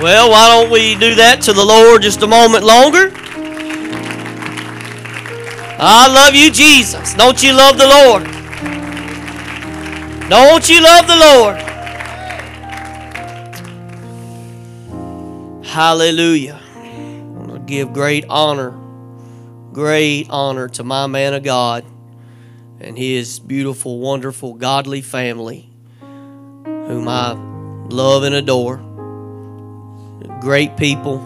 Well, why don't we do that to the Lord just a moment longer? I love you, Jesus. Don't you love the Lord? Don't you love the Lord? Hallelujah. I want to give great honor, great honor to my man of God and his beautiful, wonderful, godly family, whom I love and adore. Great people,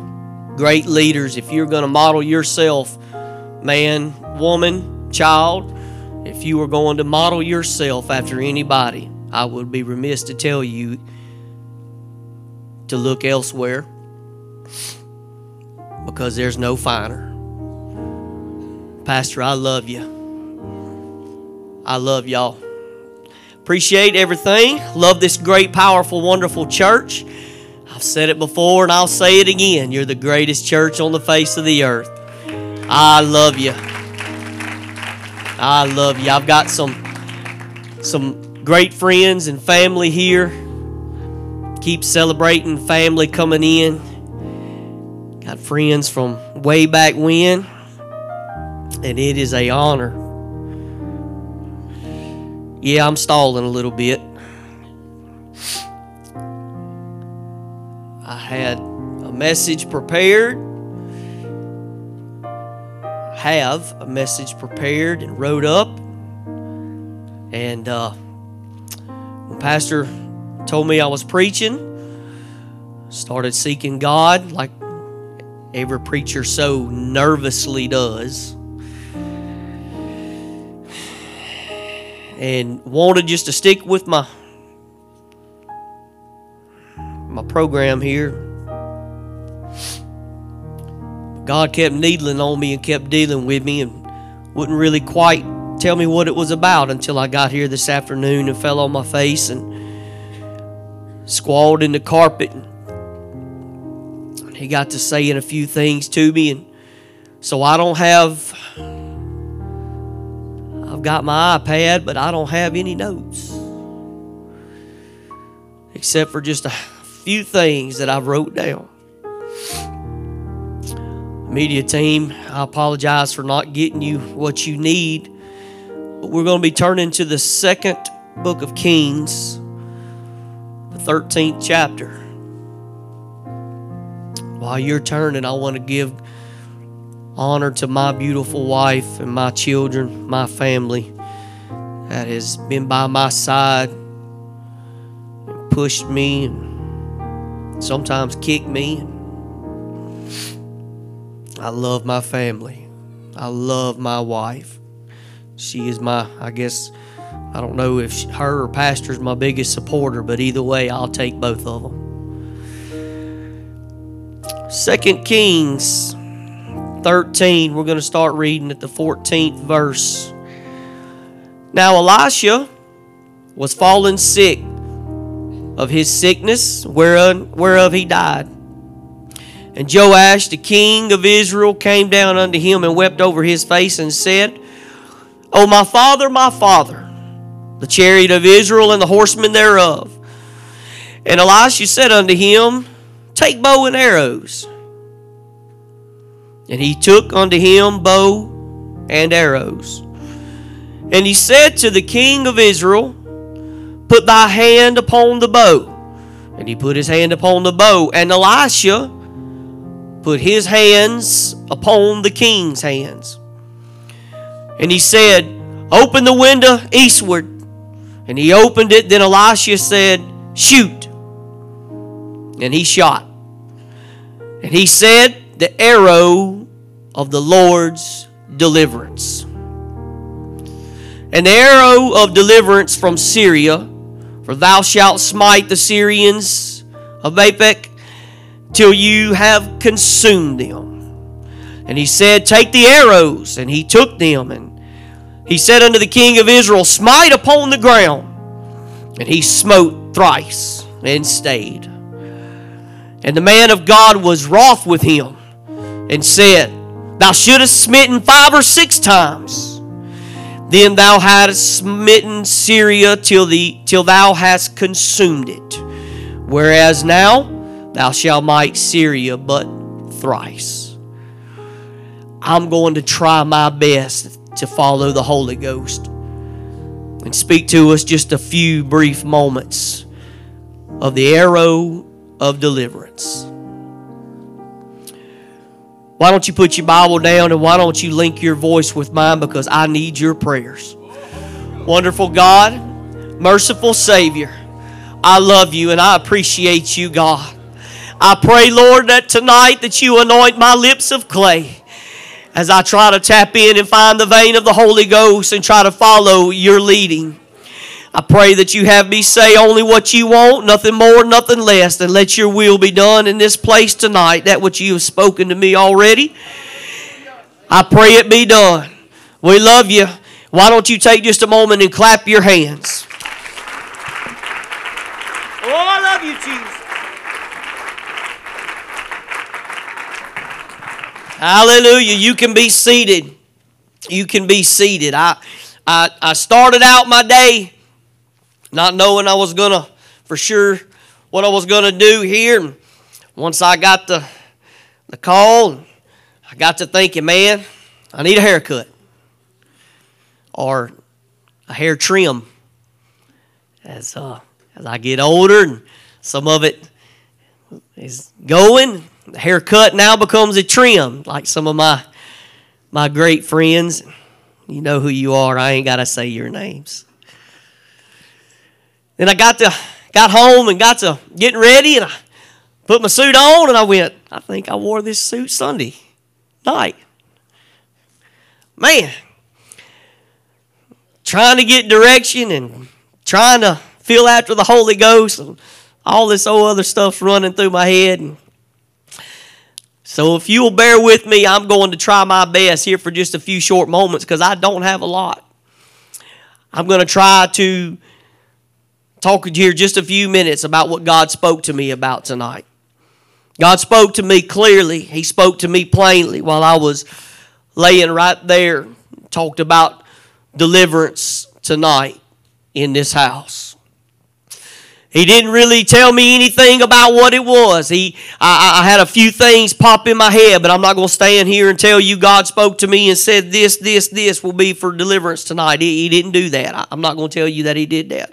great leaders. If you're going to model yourself, man, woman, child, if you were going to model yourself after anybody, I would be remiss to tell you to look elsewhere because there's no finer. Pastor, I love you. I love y'all. Appreciate everything. Love this great, powerful, wonderful church. I've said it before and I'll say it again. You're the greatest church on the face of the earth. I love you. I love you. I've got some some great friends and family here. Keep celebrating family coming in. Got friends from way back when. And it is a honor yeah, I'm stalling a little bit. I had a message prepared. Have a message prepared and wrote up. And uh, when Pastor told me I was preaching, started seeking God like every preacher so nervously does. And wanted just to stick with my my program here. God kept needling on me and kept dealing with me and wouldn't really quite tell me what it was about until I got here this afternoon and fell on my face and squalled in the carpet. And he got to saying a few things to me and so I don't have I've got my iPad, but I don't have any notes. Except for just a few things that I've wrote down. Media team, I apologize for not getting you what you need. But we're going to be turning to the second book of Kings, the 13th chapter. While you're turning, I want to give honor to my beautiful wife and my children, my family that has been by my side pushed me and sometimes kicked me. I love my family. I love my wife. She is my, I guess, I don't know if she, her or pastor is my biggest supporter, but either way, I'll take both of them. Second Kings 13. We're going to start reading at the 14th verse. Now, Elisha was fallen sick of his sickness, whereof, whereof he died. And Joash, the king of Israel, came down unto him and wept over his face and said, O my father, my father, the chariot of Israel and the horsemen thereof. And Elisha said unto him, Take bow and arrows. And he took unto him bow and arrows. And he said to the king of Israel, Put thy hand upon the bow. And he put his hand upon the bow. And Elisha put his hands upon the king's hands. And he said, Open the window eastward. And he opened it. Then Elisha said, Shoot. And he shot. And he said, The arrow of the Lord's deliverance. An arrow of deliverance from Syria, for thou shalt smite the Syrians of Aphek till you have consumed them. And he said, Take the arrows. And he took them. And he said unto the king of Israel, Smite upon the ground. And he smote thrice and stayed. And the man of God was wroth with him and said, Thou shouldst smitten five or six times. Then thou hadst smitten Syria till, the, till thou hast consumed it. Whereas now thou shalt might Syria but thrice. I'm going to try my best to follow the Holy Ghost and speak to us just a few brief moments of the arrow of deliverance. Why don't you put your Bible down and why don't you link your voice with mine because I need your prayers. Wonderful God, merciful Savior, I love you and I appreciate you, God. I pray, Lord, that tonight that you anoint my lips of clay as I try to tap in and find the vein of the Holy Ghost and try to follow your leading. I pray that you have me say only what you want, nothing more, nothing less, and let your will be done in this place tonight, that which you have spoken to me already. I pray it be done. We love you. Why don't you take just a moment and clap your hands? Oh, I love you, Jesus. Hallelujah. You can be seated. You can be seated. I, I, I started out my day not knowing I was going to, for sure, what I was going to do here. And once I got the, the call, I got to thinking, man, I need a haircut or a hair trim. As, uh, as I get older and some of it is going, the haircut now becomes a trim, like some of my my great friends. You know who you are. I ain't got to say your names. Then I got to got home and got to getting ready, and I put my suit on, and I went. I think I wore this suit Sunday night. Man, trying to get direction and trying to feel after the Holy Ghost and all this old other stuff's running through my head. And so if you'll bear with me, I'm going to try my best here for just a few short moments because I don't have a lot. I'm going to try to talk here just a few minutes about what God spoke to me about tonight. God spoke to me clearly. He spoke to me plainly while I was laying right there. Talked about deliverance tonight in this house. He didn't really tell me anything about what it was. He, I, I had a few things pop in my head, but I'm not going to stand here and tell you God spoke to me and said this, this, this will be for deliverance tonight. He, he didn't do that. I, I'm not going to tell you that He did that.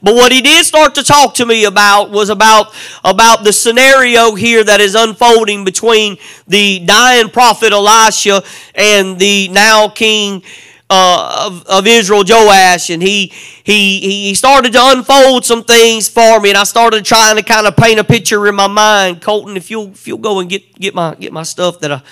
But what He did start to talk to me about was about about the scenario here that is unfolding between the dying prophet Elisha and the now king uh, of, of Israel, Joash, and he, he, he started to unfold some things for me, and I started trying to kind of paint a picture in my mind. Colton, if you'll, if you'll go and get, get, my, get my stuff that I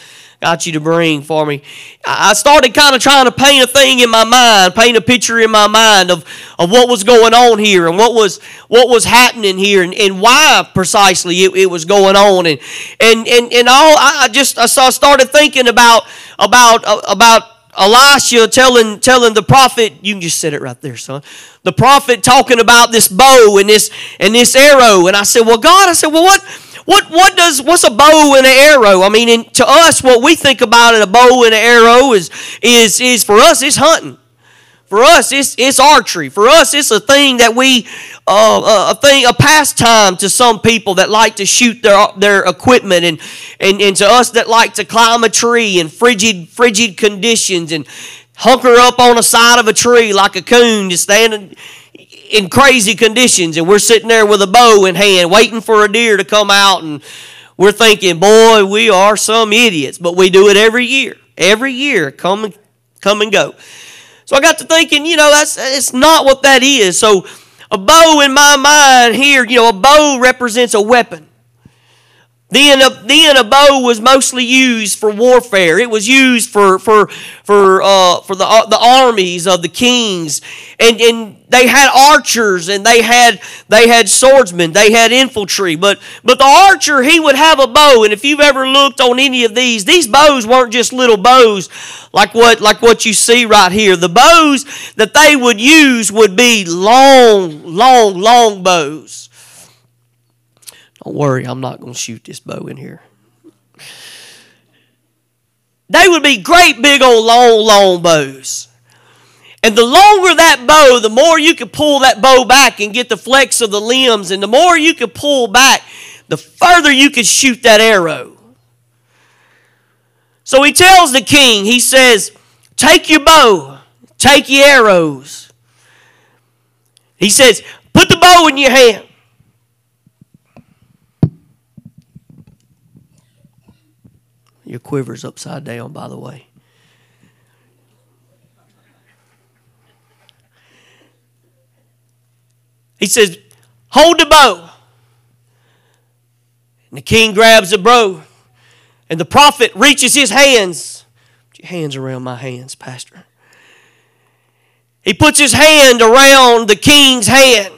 got you to bring for me, I started kind of trying to paint a thing in my mind, paint a picture in my mind of, of what was going on here and what was, what was happening here and, and why precisely it, it was going on. And, and, and, and all, I just I started thinking about, about, about Elisha telling telling the prophet, you can just set it right there, son. The prophet talking about this bow and this and this arrow, and I said, well, God, I said, well, what? What, what does what's a bow and an arrow? I mean, in, to us, what we think about in a bow and an arrow is is is for us, it's hunting. For us, it's, it's archery. For us, it's a thing that we, uh, a thing, a pastime to some people that like to shoot their, their equipment, and, and, and to us that like to climb a tree in frigid, frigid conditions and hunker up on the side of a tree like a coon, just standing in crazy conditions, and we're sitting there with a bow in hand, waiting for a deer to come out, and we're thinking, boy, we are some idiots, but we do it every year. Every year, come come and go. So I got to thinking, you know, that's it's not what that is. So a bow in my mind here, you know, a bow represents a weapon. Then a, then a bow was mostly used for warfare. It was used for for for uh, for the uh, the armies of the kings, and and they had archers and they had they had swordsmen. They had infantry, but but the archer he would have a bow. And if you've ever looked on any of these, these bows weren't just little bows like what like what you see right here. The bows that they would use would be long, long, long bows. Don't worry, I'm not going to shoot this bow in here. They would be great big old long, long bows. And the longer that bow, the more you can pull that bow back and get the flex of the limbs. And the more you can pull back, the further you can shoot that arrow. So he tells the king, he says, Take your bow, take your arrows. He says, Put the bow in your hand. Your quiver's upside down, by the way. He says, Hold the bow. And the king grabs the bow. And the prophet reaches his hands. Put your hands around my hands, Pastor. He puts his hand around the king's hand.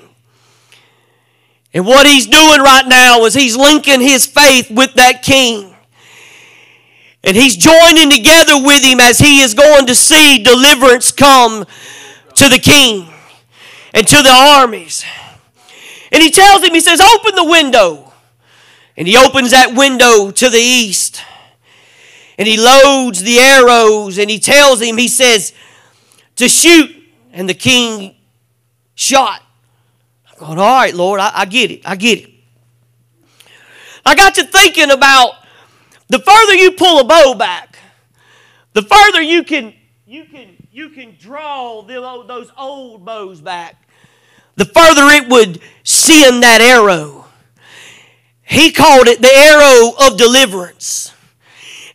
And what he's doing right now is he's linking his faith with that king. And he's joining together with him as he is going to see deliverance come to the king and to the armies. And he tells him, he says, Open the window. And he opens that window to the east. And he loads the arrows and he tells him, he says, to shoot. And the king shot. I'm going, All right, Lord, I, I get it. I get it. I got to thinking about the further you pull a bow back, the further you can you can you can draw those old bows back, the further it would send that arrow. He called it the arrow of deliverance.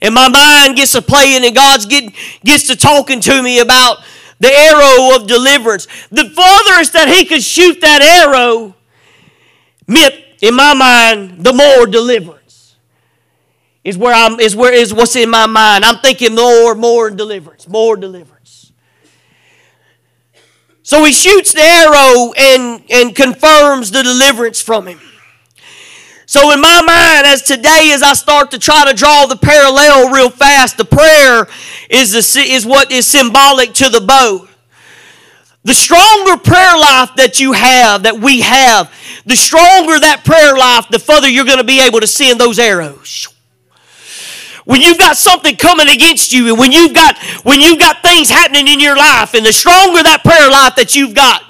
And my mind gets to playing, and God's get, gets to talking to me about the arrow of deliverance. The furthest that He could shoot that arrow meant, in my mind, the more deliverance is where I'm is where is what's in my mind. I'm thinking more, more deliverance, more deliverance. So he shoots the arrow and, and confirms the deliverance from him. So in my mind, as today, as I start to try to draw the parallel real fast, the prayer is, the, is what is symbolic to the bow. The stronger prayer life that you have, that we have, the stronger that prayer life, the further you're going to be able to send those arrows when you've got something coming against you and when you've got when you've got things happening in your life and the stronger that prayer life that you've got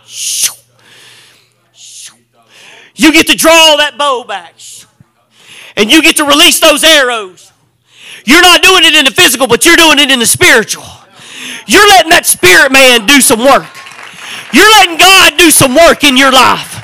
you get to draw that bow back. And you get to release those arrows. You're not doing it in the physical but you're doing it in the spiritual. You're letting that spirit man do some work. You're letting god do some work in your life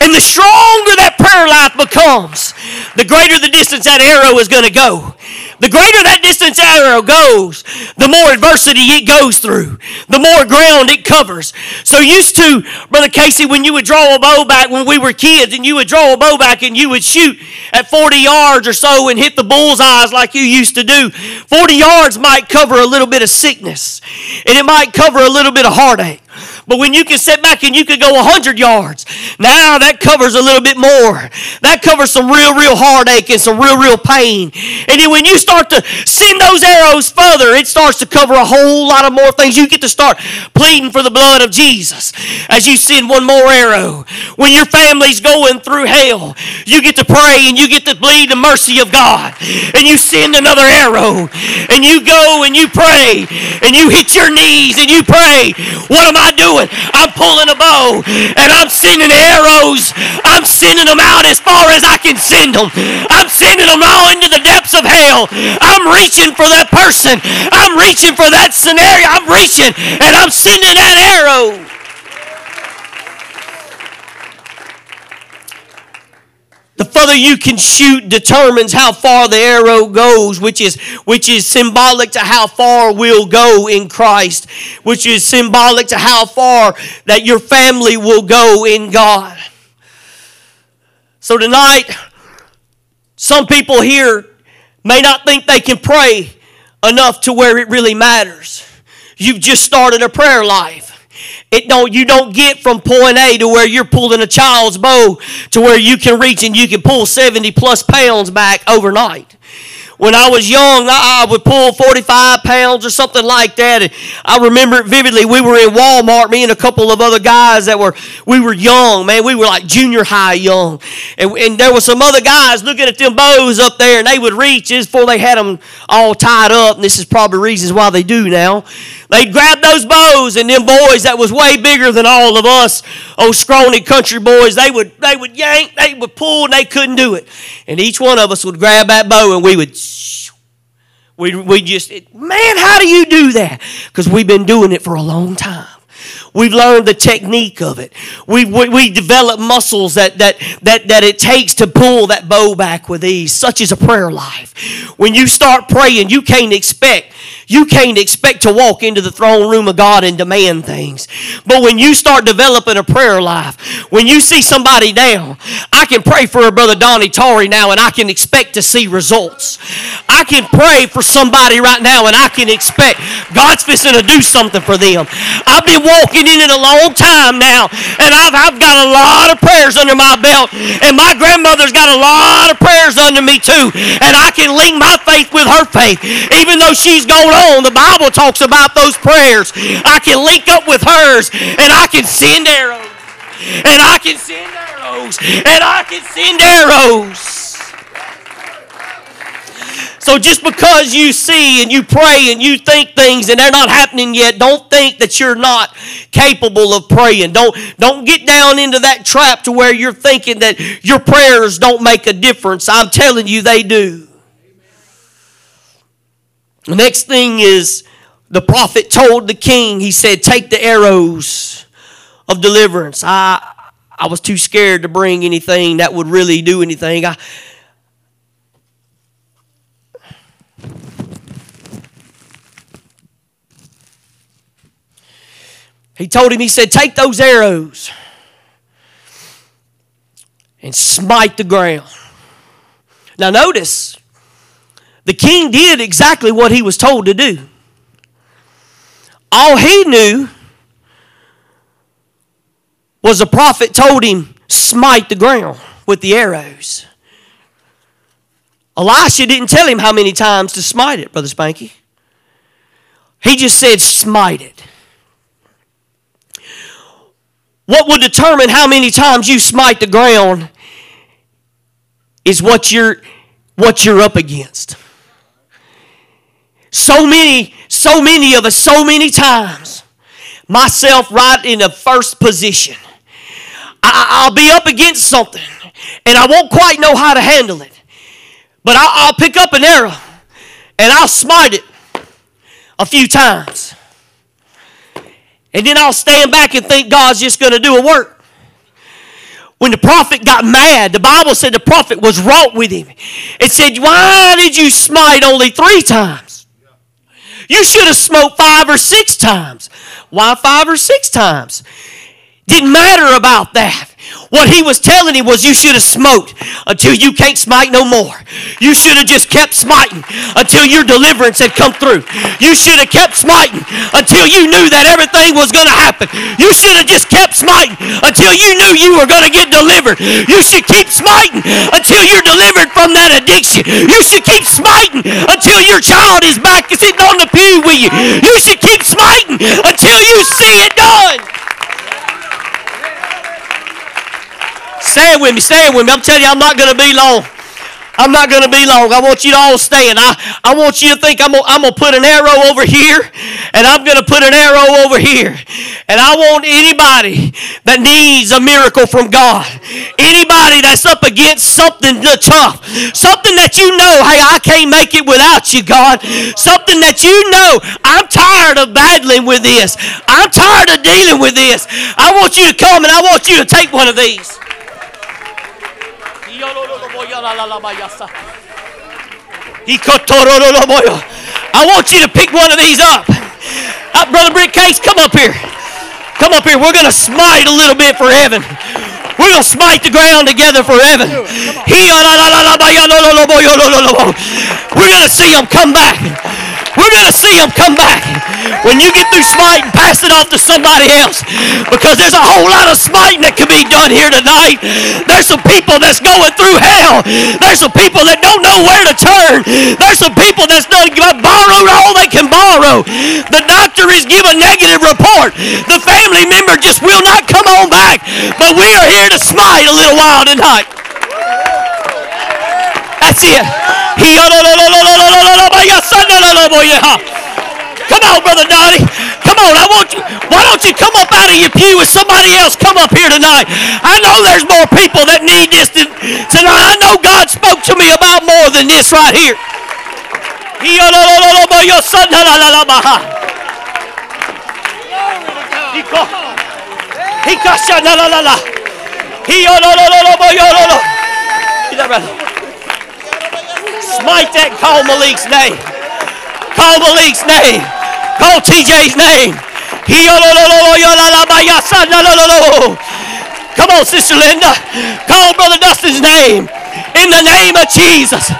and the stronger that prayer life becomes, the greater the distance that arrow is going to go. The greater that distance arrow goes, the more adversity it goes through, the more ground it covers. So used to, Brother Casey, when you would draw a bow back when we were kids and you would draw a bow back and you would shoot at 40 yards or so and hit the bullseyes like you used to do, 40 yards might cover a little bit of sickness and it might cover a little bit of heartache. But when you can sit back and you can go 100 yards, now that covers a little bit more. That covers some real, real heartache and some real, real pain. And then when you start to send those arrows further, it starts to cover a whole lot of more things. You get to start pleading for the blood of Jesus as you send one more arrow. When your family's going through hell, you get to pray and you get to bleed the mercy of God. And you send another arrow. And you go and you pray. And you hit your knees and you pray. What am I doing? Doing? I'm pulling a bow and I'm sending arrows. I'm sending them out as far as I can send them. I'm sending them all into the depths of hell. I'm reaching for that person. I'm reaching for that scenario. I'm reaching and I'm sending that arrow. The further you can shoot determines how far the arrow goes, which is, which is symbolic to how far we'll go in Christ, which is symbolic to how far that your family will go in God. So tonight, some people here may not think they can pray enough to where it really matters. You've just started a prayer life. It don't you don't get from point A to where you're pulling a child's bow to where you can reach and you can pull 70 plus pounds back overnight. When I was young, I, would pull 45 pounds or something like that. And I remember it vividly. We were in Walmart, me and a couple of other guys that were, we were young, man. We were like junior high young. And, and there were some other guys looking at them bows up there, and they would reach just before they had them all tied up. And this is probably reasons why they do now. They'd grab those bows, and them boys that was way bigger than all of us, old scrawny country boys, they would, they would yank, they would pull, and they couldn't do it. And each one of us would grab that bow, and we would we, we just, man, how do you do that? Because we've been doing it for a long time. We've learned the technique of it. We, we, we develop muscles that, that, that, that it takes to pull that bow back with ease, such as a prayer life. When you start praying, you can't expect you can't expect to walk into the throne room of God and demand things. But when you start developing a prayer life, when you see somebody down, I can pray for a brother Donnie Torrey now and I can expect to see results. I can pray for somebody right now and I can expect God's fixing to do something for them. I've been walking in it a long time now and I've, I've got a lot of prayers under my belt and my grandmother's got a lot of prayers under me too. And I can link my faith with her faith. Even though she's going on. The Bible talks about those prayers. I can link up with hers and I can send arrows. And I can send arrows. And I can send arrows. So just because you see and you pray and you think things and they're not happening yet, don't think that you're not capable of praying. Don't don't get down into that trap to where you're thinking that your prayers don't make a difference. I'm telling you they do. The next thing is the prophet told the king, he said, Take the arrows of deliverance. I, I was too scared to bring anything that would really do anything. I, he told him, he said, Take those arrows and smite the ground. Now, notice, the king did exactly what he was told to do. All he knew was the prophet told him, smite the ground with the arrows. Elisha didn't tell him how many times to smite it, Brother Spanky. He just said, smite it. What will determine how many times you smite the ground is what you're, what you're up against. So many, so many of us, so many times, myself right in the first position. I, will be up against something and I won't quite know how to handle it. But I'll, I'll pick up an arrow and I'll smite it a few times. And then I'll stand back and think God's just going to do a work. When the prophet got mad, the Bible said the prophet was wroth with him. It said, Why did you smite only three times? You should have smoked five or six times. Why five or six times? Didn't matter about that. What he was telling him was you should have smoked until you can't smite no more. You should have just kept smiting until your deliverance had come through. You should have kept smiting until you knew that everything was going to happen. You should have just kept smiting until you knew you were going to get delivered. You should keep smiting until you're delivered from that addiction. You should keep smiting until your child is back sitting on the pew with you. You should keep smiting until you see it done. Say it with me, say it with me. I'm telling you, I'm not going to be long. I'm not going to be long. I want you to all stand. I, I want you to think I'm going to put an arrow over here and I'm going to put an arrow over here. And I want anybody that needs a miracle from God, anybody that's up against something tough, something that you know, hey, I can't make it without you, God, something that you know, I'm tired of battling with this. I'm tired of dealing with this. I want you to come and I want you to take one of these. I want you to pick one of these up. Uh, Brother Brick Case, come up here. Come up here. We're going to smite a little bit for heaven. We're going to smite the ground together for heaven. We're going to see them come back. We're going to see them come back. When you get through smiting, pass it off to somebody else. Because there's a whole lot of smiting that can be done here tonight. There's some people that's going through hell. There's some people that don't know where to turn. There's some people that's done borrowed all they can borrow. The doctor is giving negative report. The family member just will not come on back. But we are here to smite a little while tonight. That's it. Come on, Brother Donnie. Come on. I want you. Why don't you come up out of your pew with somebody else? Come up here tonight. I know there's more people that need this tonight. I know God spoke to me about more than this right here. Smite that call Malik's name. Call Malik's name. Call TJ's name. Come on, Sister Linda. Call Brother Dustin's name. In the name of Jesus.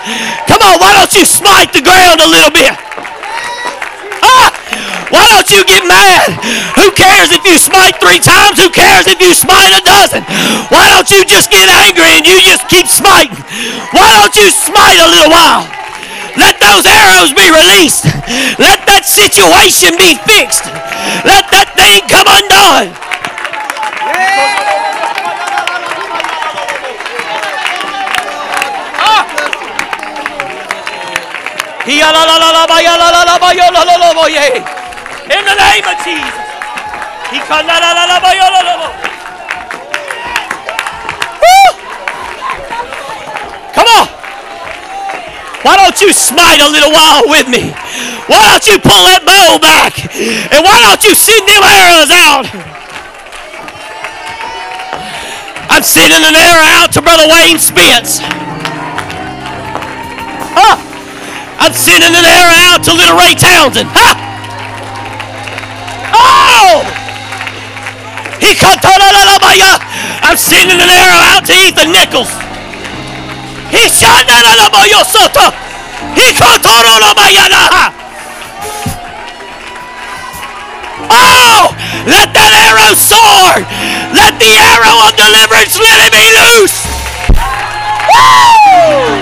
Come on, why don't you smite the ground a little bit? Ah! Why don't you get mad? Who cares if you smite three times? Who cares if you smite a dozen? Why don't you just get angry and you just keep smiting? Why don't you smite a little while? Let those arrows be released. Let that situation be fixed. Let that thing come undone. In the name of Jesus. Come on. Why don't you smite a little while with me? Why don't you pull that bow back? And why don't you send them arrows out? I'm sending an arrow out to Brother Wayne Spence. Huh? I'm sending an arrow out to little Ray Townsend. Huh? Oh! I'm sending an arrow out to Ethan Nichols. Oh, let that arrow soar. Let the arrow of deliverance, let it be loose. Woo!